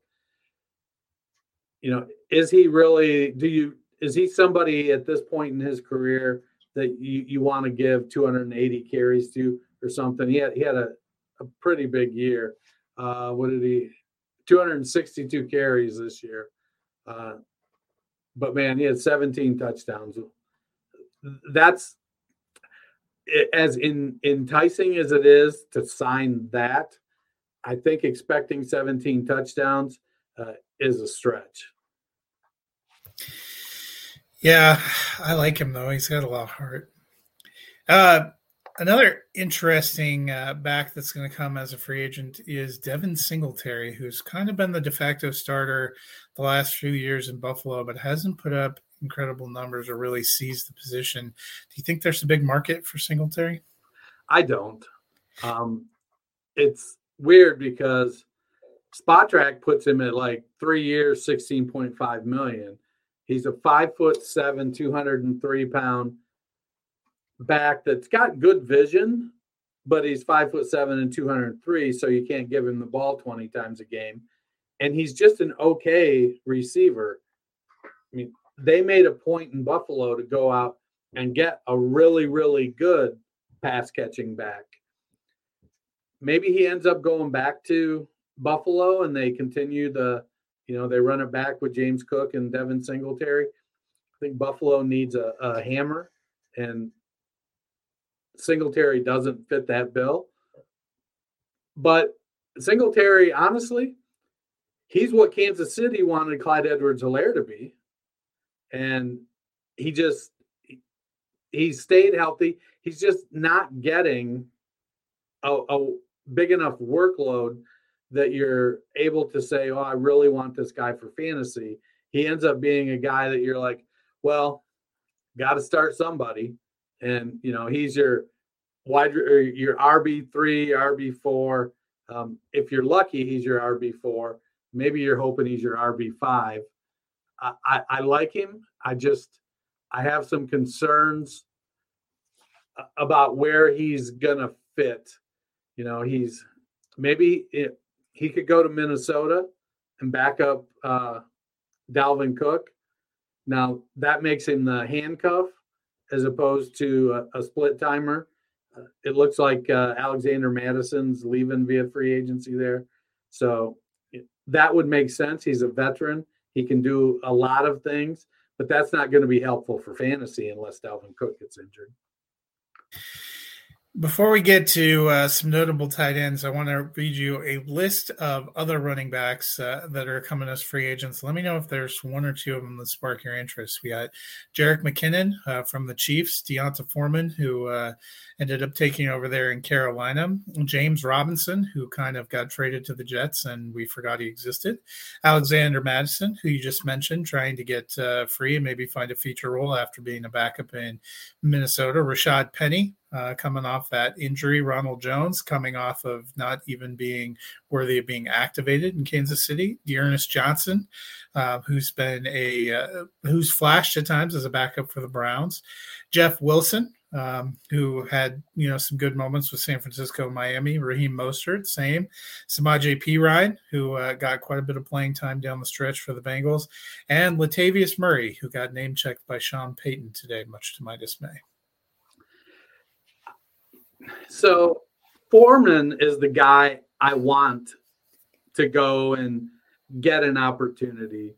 you know, is he really? Do you? Is he somebody at this point in his career that you, you want to give 280 carries to or something? He had he had a, a pretty big year. Uh, what did he? 262 carries this year. Uh, but man, he had 17 touchdowns. That's as in enticing as it is to sign that. I think expecting 17 touchdowns uh, is a stretch. Yeah, I like him though. He's got a lot of heart. Uh, Another interesting uh, back that's going to come as a free agent is Devin Singletary, who's kind of been the de facto starter the last few years in Buffalo, but hasn't put up incredible numbers or really seized the position. Do you think there's a big market for Singletary? I don't. Um, it's weird because Spotrac puts him at like three years, 16.5 million. He's a five foot seven, 203 pound back that's got good vision, but he's five foot seven and 203, so you can't give him the ball 20 times a game. And he's just an okay receiver. I mean, they made a point in Buffalo to go out and get a really, really good pass catching back. maybe he ends up going back to Buffalo and they continue the, you know, they run it back with James Cook and Devin Singletary. I think Buffalo needs a, a hammer, and Singletary doesn't fit that bill. But Singletary, honestly, he's what Kansas City wanted Clyde Edwards Helaire to be. And he just he stayed healthy. He's just not getting a, a big enough workload that you're able to say, "Oh, I really want this guy for fantasy." He ends up being a guy that you're like, "Well, got to start somebody," and you know he's your wide or your RB three, RB four. Um, if you're lucky, he's your RB four. Maybe you're hoping he's your RB five. I, I, I like him. I just I have some concerns about where he's gonna fit. You know, he's maybe it, he could go to Minnesota and back up uh, Dalvin Cook. Now that makes him the handcuff as opposed to a, a split timer. Uh, it looks like uh, Alexander Mattison's leaving via free agency there, so that would make sense. He's a veteran; he can do a lot of things, but that's not going to be helpful for fantasy unless Dalvin Cook gets injured. Before we get to uh, some notable tight ends, I want to read you a list of other running backs uh, that are coming as free agents. Let me know if there's one or two of them that spark your interest. We got Jerick McKinnon uh, from the Chiefs, D'Onta Foreman, who uh, ended up taking over there in Carolina, James Robinson, who kind of got traded to the Jets and we forgot he existed, Alexander Mattison, who you just mentioned, trying to get uh, free and maybe find a feature role after being a backup in Minnesota, Rashad Penny, uh, coming off that injury. Ronald Jones coming off of not even being worthy of being activated in Kansas City. D'Ernest Johnson, uh, who's been a uh, who's flashed at times as a backup for the Browns. Jeff Wilson, um, who had you know some good moments with San Francisco, Miami. Raheem Mostert, same. Samaje Perine, who uh, got quite a bit of playing time down the stretch for the Bengals, and Latavius Murray, who got name checked by Sean Payton today, much to my dismay. So Foreman is the guy I want to go and get an opportunity.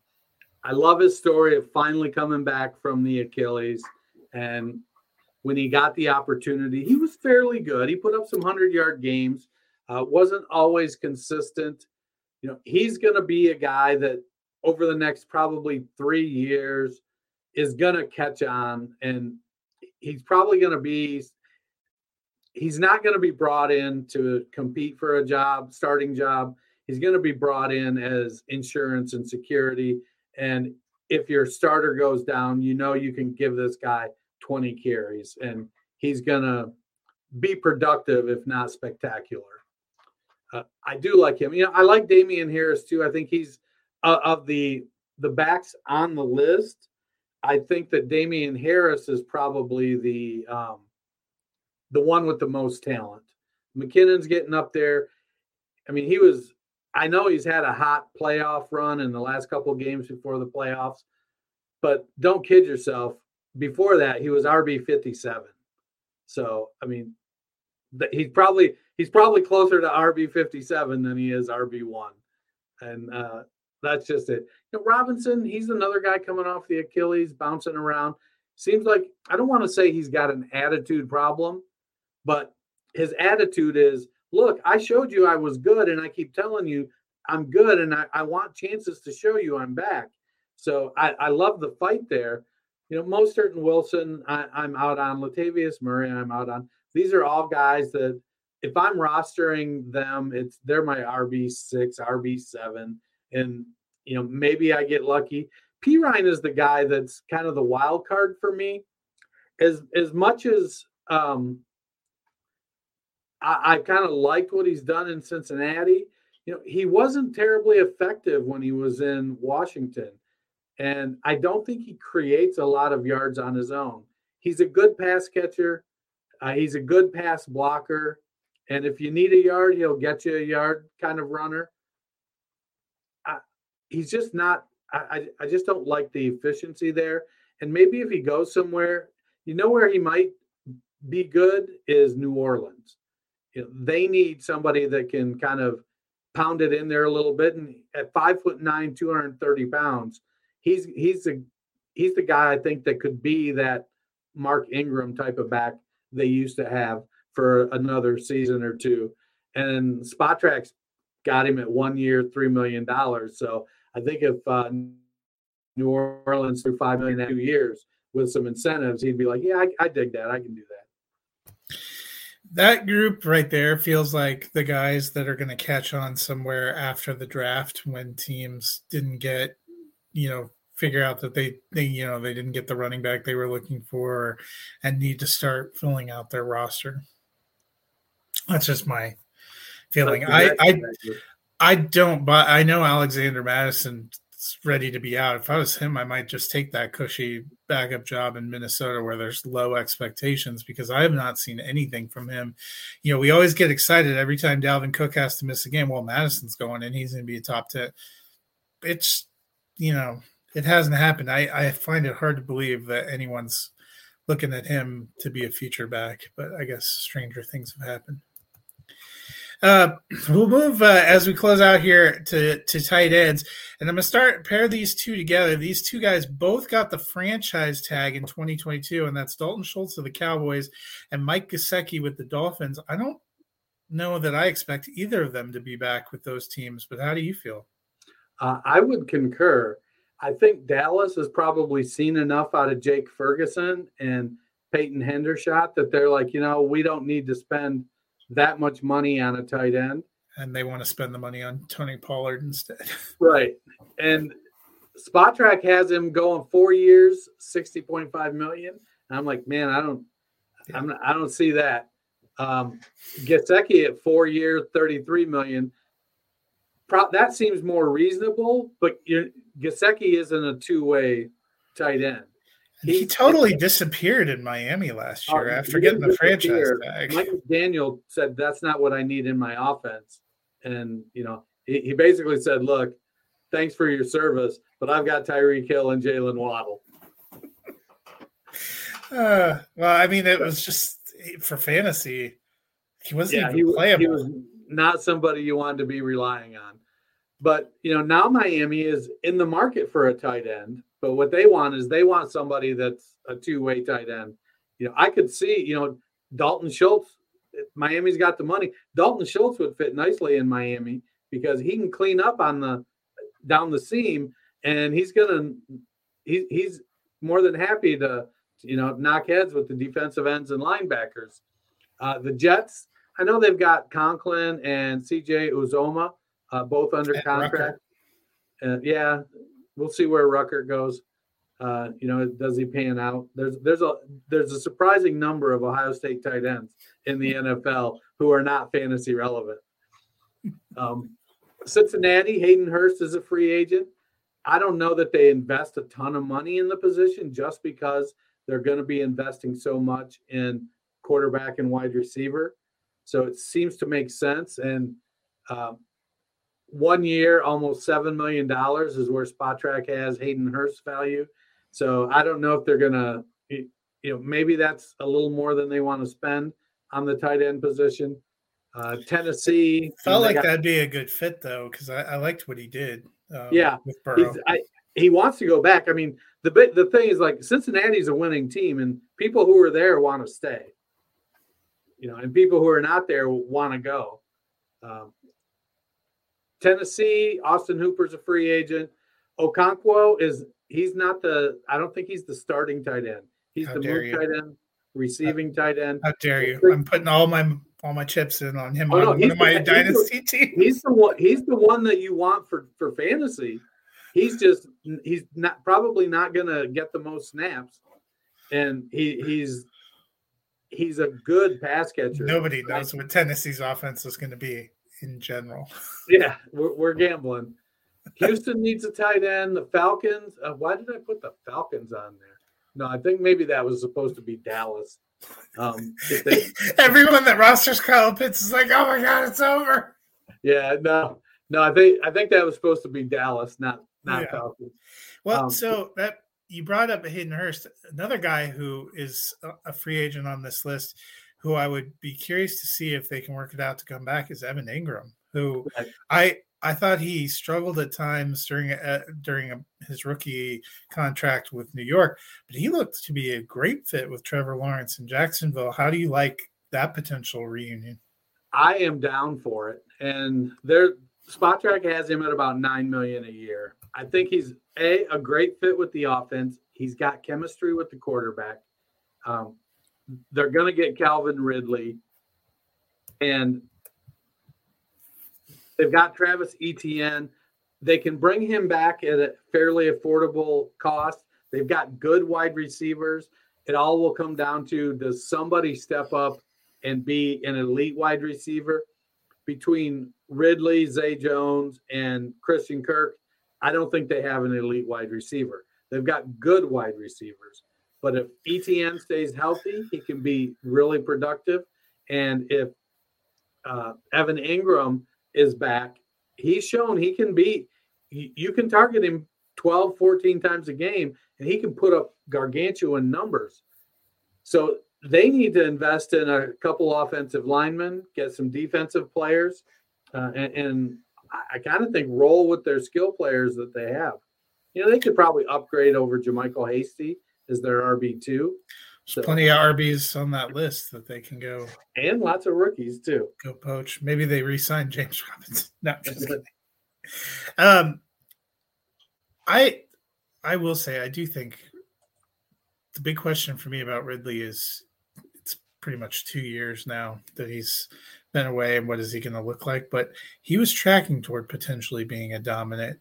I love his story of finally coming back from the Achilles. And when he got the opportunity, he was fairly good. He put up some 100 yard games, uh, wasn't always consistent. You know, he's going to be a guy that over the next probably three years is going to catch on. And he's probably going to be he's not going to be brought in to compete for a job, starting job. He's going to be brought in as insurance and security. And if your starter goes down, you know you can give this guy 20 carries and he's going to be productive, if not spectacular. Uh, I do like him. You know, I like Damien Harris too. I think he's uh, of the the backs on the list. I think that Damien Harris is probably the um, the one with the most talent. McKinnon's getting up there. I mean, he was. I know he's had a hot playoff run in the last couple of games before the playoffs, but don't kid yourself. Before that, he was RB fifty seven. So I mean, he's probably he's probably closer to RB fifty seven than he is RB one, and uh, that's just it. You know, Robinson, he's another guy coming off the Achilles, bouncing around. Seems like I don't want to say he's got an attitude problem, but his attitude is, look, I showed you I was good, and I keep telling you I'm good, and I, I want chances to show you I'm back. So I, I love the fight there. You know, Mostert and Wilson, I, I'm out on. Latavius Murray, I'm out on. These are all guys that if I'm rostering them, it's they're my RB six, RB seven, and you know maybe I get lucky. Perine is the guy that's kind of the wild card for me. As as much as um, I, I kind of like what he's done in Cincinnati. You know, he wasn't terribly effective when he was in Washington. And I don't think he creates a lot of yards on his own. He's a good pass catcher. Uh, he's a good pass blocker. And if you need a yard, he'll get you a yard kind of runner. I, he's just not, I, I just don't like the efficiency there. And maybe if he goes somewhere, you know where he might be good is New Orleans they need somebody that can kind of pound it in there a little bit. And at five foot nine, 230 pounds, he's he's a he's the guy I think that could be that Mark Ingram type of back they used to have for another season or two. And Spotrac's got him at one year, three million dollars. So I think if uh, New Orleans threw five million in two years with some incentives, he'd be like, "Yeah, I, I dig that. I can do that." That group right there feels like the guys that are going to catch on somewhere after the draft when teams didn't get you know figure out that they they you know they didn't get the running back they were looking for and need to start filling out their roster. That's just my feeling. I i i don't but i know alexander mattison ready to be out. If I was him, I might just take that cushy backup job in Minnesota where there's low expectations because I have not seen anything from him. You know, we always get excited every time Dalvin Cook has to miss a game. Well, Mattison's going and he's going to be a top 10. It's, you know, it hasn't happened. I, I find it hard to believe that anyone's looking at him to be a future back, but I guess stranger things have happened. Uh, we'll move uh, as we close out here to to tight ends, and I'm gonna start pair these two together. These two guys both got the franchise tag in 2022, and that's Dalton Schultz of the Cowboys and Mike Gesicki with the Dolphins. I don't know that I expect either of them to be back with those teams, but how do you feel? Uh, I would concur. I think Dallas has probably seen enough out of Jake Ferguson and Peyton Hendershot that they're like, you know, we don't need to spend – that much money on a tight end. And they want to spend the money on Tony Pollard instead. right. And Spotrac has him going four years, 60.5 million. And I'm like, man, I don't yeah. I'm I don't see that. Um Gesicki at four years, 33 million. Pro- that seems more reasonable, but Gesicki isn't a two-way tight end. He, he totally disappeared in Miami last year uh, after getting the franchise tag. Mike Daniel said, "That's not what I need in my offense," and you know, he, he basically said, "Look, thanks for your service, but I've got Tyreek Hill and Jaylen Waddle." Uh, well, I mean, it was just for fantasy. He wasn't yeah, even he, playable. He was not somebody you wanted to be relying on. But you know, now Miami is in the market for a tight end but what they want is they want somebody that's a two-way tight end. You know, I could see, you know, Dalton Schultz. Miami's got the money. Dalton Schultz would fit nicely in Miami because he can clean up on the down the seam, and he's gonna he, he's more than happy to you know knock heads with the defensive ends and linebackers. Uh, the Jets, I know they've got Conklin and CJ Uzomah, uh, both under contract. Uh, yeah, we'll see where Ruckert goes. Uh, you know, does he pan out? There's there's a there's a surprising number of Ohio State tight ends in the NFL who are not fantasy relevant. Um, Cincinnati, Hayden Hurst is a free agent. I don't know that they invest a ton of money in the position just because they're going to be investing so much in quarterback and wide receiver. So it seems to make sense. And um, one year, almost seven million dollars is where Spotrac has Hayden Hurst value. So I don't know if they're gonna, you know, maybe that's a little more than they want to spend on the tight end position. Uh, Tennessee felt like got, that'd be a good fit though, because I, I, liked what he did. Um, yeah, with Burrow. I, he wants to go back. I mean, the the thing is like Cincinnati's a winning team, and people who are there want to stay. You know, and people who are not there want to go. Um, Tennessee, Austin Hooper's a free agent. Okonkwo is he's not the I don't think he's the starting tight end. He's How the move tight end, receiving How, tight end. How dare you? I'm putting all my all my chips in on him oh, on no, one of my the, dynasty he's the, teams. He's the one he's the one that you want for for fantasy. He's just he's not probably not gonna get the most snaps. And he he's he's a good pass catcher. Nobody knows what Tennessee's offense is going to be in general. Yeah, we're, we're gambling. Houston needs a tight end. The Falcons. Uh, why did I put the Falcons on there? No, I think maybe that was supposed to be Dallas. Um, they, Everyone that rosters Kyle Pitts is like, "Oh my god, it's over." Yeah, no, no. I think I think that was supposed to be Dallas, not not yeah. Falcons. Well, um, so that you brought up Hayden Hurst, another guy who is a free agent on this list, who I would be curious to see if they can work it out to come back is Evan Engram, who Right. I I thought he struggled at times during uh, during a, his rookie contract with New York, but he looked to be a great fit with Trevor Lawrence in Jacksonville. How do you like that potential reunion? I am down for it. And their Spotrac has him at about nine million a year. I think he's a a great fit with the offense. He's got chemistry with the quarterback. Um, they're going to get Calvin Ridley, and they've got Travis Etienne. They can bring him back at a fairly affordable cost. They've got good wide receivers. It all will come down to does somebody step up and be an elite wide receiver between Ridley, Zay Jones, and Christian Kirk. I don't think they have an elite wide receiver. They've got good wide receivers. But if Etienne stays healthy, he can be really productive. And if uh, Evan Engram is back, he's shown he can be, you, can target him 12, 14 times a game, and he can put up gargantuan numbers. So they need to invest in a couple offensive linemen, get some defensive players, uh, and, and I, kind of think roll with their skill players that they have. You know, they could probably upgrade over JaMycal Hasty as their RB two. There's plenty of RBs on that list that they can go and lots of rookies too. Go poach. Maybe they re-sign James Robinson. No, just kidding. Um, I I will say I do think the big question for me about Ridley is it's pretty much two years now that he's been away, and what is he going to look like? But he was tracking toward potentially being a dominant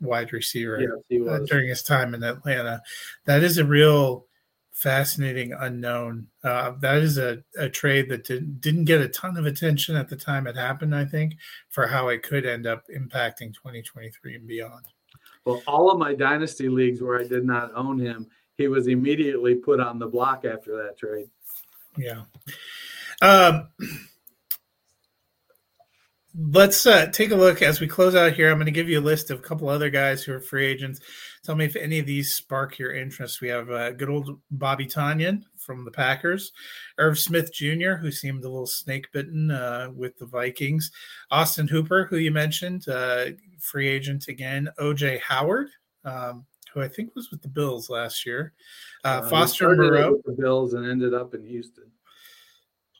wide receiver yes, uh, during his time in Atlanta. That is a real fascinating unknown. Uh, that is a, a trade that didn't didn't get a ton of attention at the time it happened. I think for how it could end up impacting 2023 and beyond. Well, all of my dynasty leagues where I did not own him, he was immediately put on the block after that trade. Yeah. Um, let's uh, take a look as we close out here. I'm going to give you a list of a couple other guys who are free agents. Tell me if any of these spark your interest. We have uh, good old Bobby Tonyan from the Packers, Irv Smith Jr., who seemed a little snake bitten uh, with the Vikings, Austin Hooper, who you mentioned, uh, free agent again, OJ Howard. Um, who I think was with the Bills last year, uh, Foster Moreau. the Bills and ended up in Houston.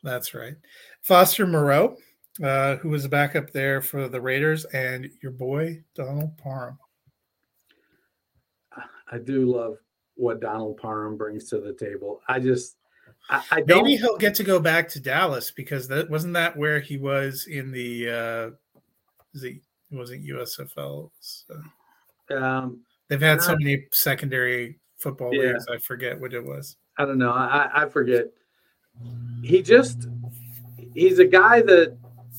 That's right. Foster Moreau, uh, who was a backup there for the Raiders, and your boy Donald Parham. I do love what Donald Parham brings to the table. I just, I, I maybe he'll get to go back to Dallas because that wasn't that where he was in the, uh, the wasn't USFL. So. Um, They've had so many secondary football yeah. leagues. I forget what it was. I don't know. I, I forget. He just, he's a guy that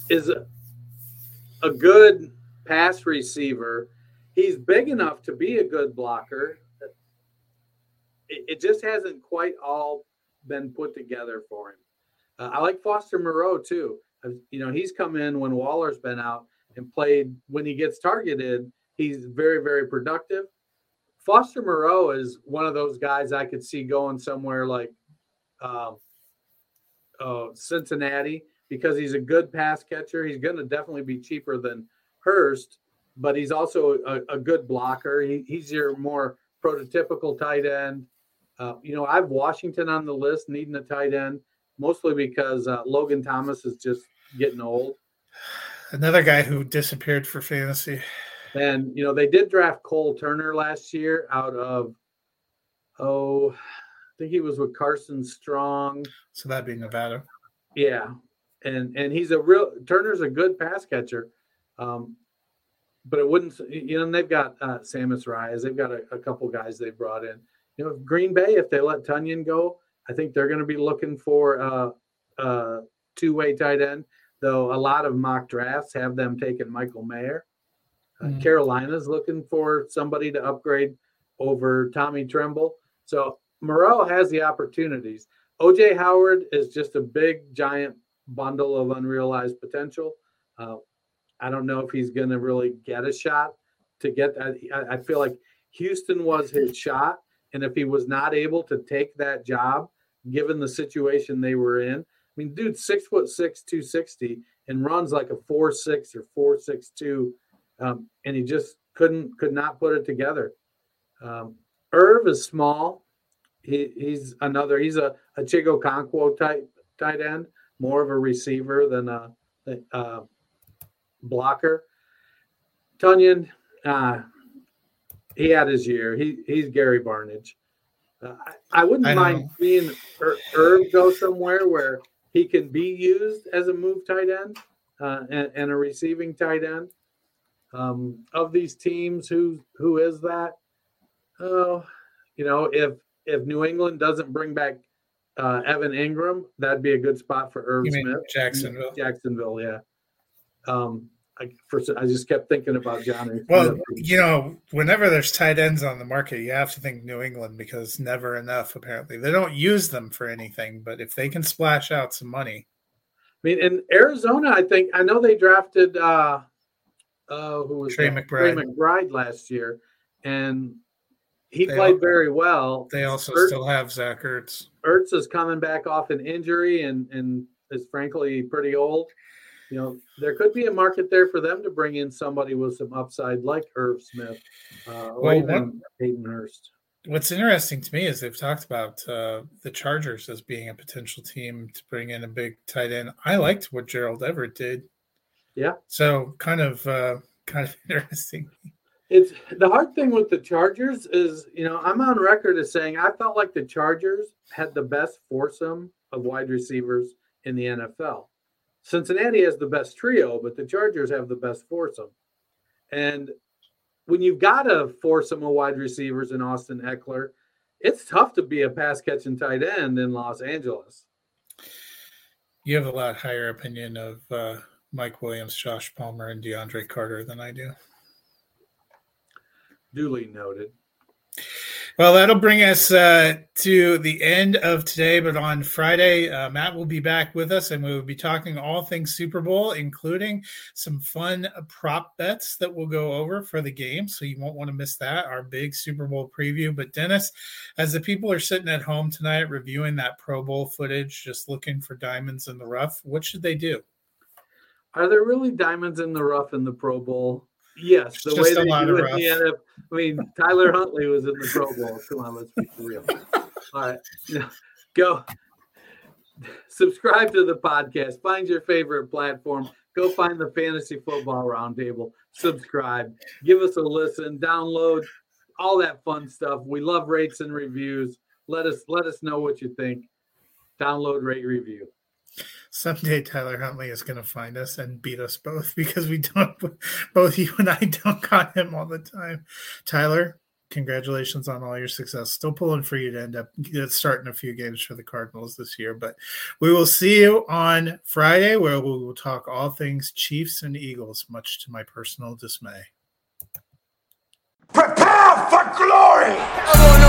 is a, good pass receiver. He's big enough to be a good blocker. It, it just hasn't quite all been put together for him. Uh, I like Foster Moreau too. Uh, you know, he's come in when Waller's been out and played. When he gets targeted, he's very, very productive. Foster Moreau is one of those guys I could see going somewhere like um, uh, Cincinnati because he's a good pass catcher. He's going to definitely be cheaper than Hurst, but he's also a, a good blocker. He, he's your more prototypical tight end. Uh, you know, I have Washington on the list needing a tight end, mostly because uh, Logan Thomas is just getting old. Another guy who disappeared for fantasy. And you know, they did draft Cole Turner last year out of oh, I think he was with Carson Strong. So that'd be Nevada. Yeah. And and he's a real Turner's a good pass catcher. Um, but it wouldn't you know, and they've got uh Sammis Reyes, they've got a, a couple guys they brought in. You know, Green Bay, if they let Tonyan go, I think they're gonna be looking for a, uh two-way tight end, though a lot of mock drafts have them taking Michael Mayer. Uh, mm-hmm. Carolina's looking for somebody to upgrade over Tommy Tremble. So Moreau has the opportunities. OJ Howard is just a big, giant bundle of unrealized potential. Uh, I don't know if he's going to really get a shot to get that. I, I feel like Houston was his shot. And if he was not able to take that job, given the situation they were in, I mean, dude, six foot six, two sixty, and runs like a four six or four six two, um, and he just couldn't could not put it together. Um, Irv is small. He, he's another. He's a a Chigo Okonkwo type tight end, more of a receiver than a, a blocker. Tonyan, uh, he had his year. He he's Gary Barnidge. Uh, I, I, wouldn't I mind seeing Irv go somewhere where he can be used as a move tight end uh, and, and, a receiving tight end. Um, of these teams, who who is that? Oh, you know, if if New England doesn't bring back uh, Evan Engram. That'd be a good spot for Irv Smith. Jacksonville. Jacksonville, yeah. Um, I first I just kept thinking about Johnny. Well, you know, whenever there's tight ends on the market, you have to think New England because never enough. Apparently, they don't use them for anything, but if they can splash out some money, I mean, in Arizona, I think I know they drafted uh, uh, who was Trey that? McBride. Trey McBride last year, and he they played all, very well. They also Ertz, still have Zach Ertz. Ertz is coming back off an injury and and is frankly pretty old you know, there could be a market there for them to bring in somebody with some upside like Irv Smith uh, or well, even Hayden Hurst. What's interesting to me is they've talked about uh, the Chargers as being a potential team to bring in a big tight end. I liked what Gerald Everett did. Yeah. So kind of uh, kind of interesting. It's the hard thing with the Chargers is, you know, I'm on record as saying I felt like the Chargers had the best foursome of wide receivers in the NFL. Cincinnati has the best trio, but the Chargers have the best foursome. And when you've got a foursome of wide receivers in Austin Ekeler, it's tough to be a pass catching tight end in Los Angeles. You have a lot higher opinion of uh, Mike Williams, Josh Palmer, and DeAndre Carter than I do. Duly noted. Well, that'll bring us uh, to the end of today. But on Friday, uh, Matt will be back with us and we will be talking all things Super Bowl, including some fun prop bets that we'll go over for the game. So you won't want to miss that, our big Super Bowl preview. But Dennis, as the people are sitting at home tonight reviewing that Pro Bowl footage, just looking for diamonds in the rough, what should they do? Are there really diamonds in the rough in the Pro Bowl? Yes, the way they do it the NFL. I mean, Tyler Huntley was in the Pro Bowl. Come on, let's be real. All right, go subscribe to the podcast. Find your favorite platform. Go find the Fantasy Football Roundtable. Subscribe. Give us a listen. Download all that fun stuff. We love rates and reviews. Let us let us know what you think. Download, rate, review someday Tyler Huntley is going to find us and beat us both because we don't, both you and I don't got him all the time. Tyler, congratulations on all your success. Still pulling for you to end up uh, starting a few games for the Cardinals this year. But we will see you on Friday where we will talk all things Chiefs and Eagles, much to my personal dismay. Prepare for glory!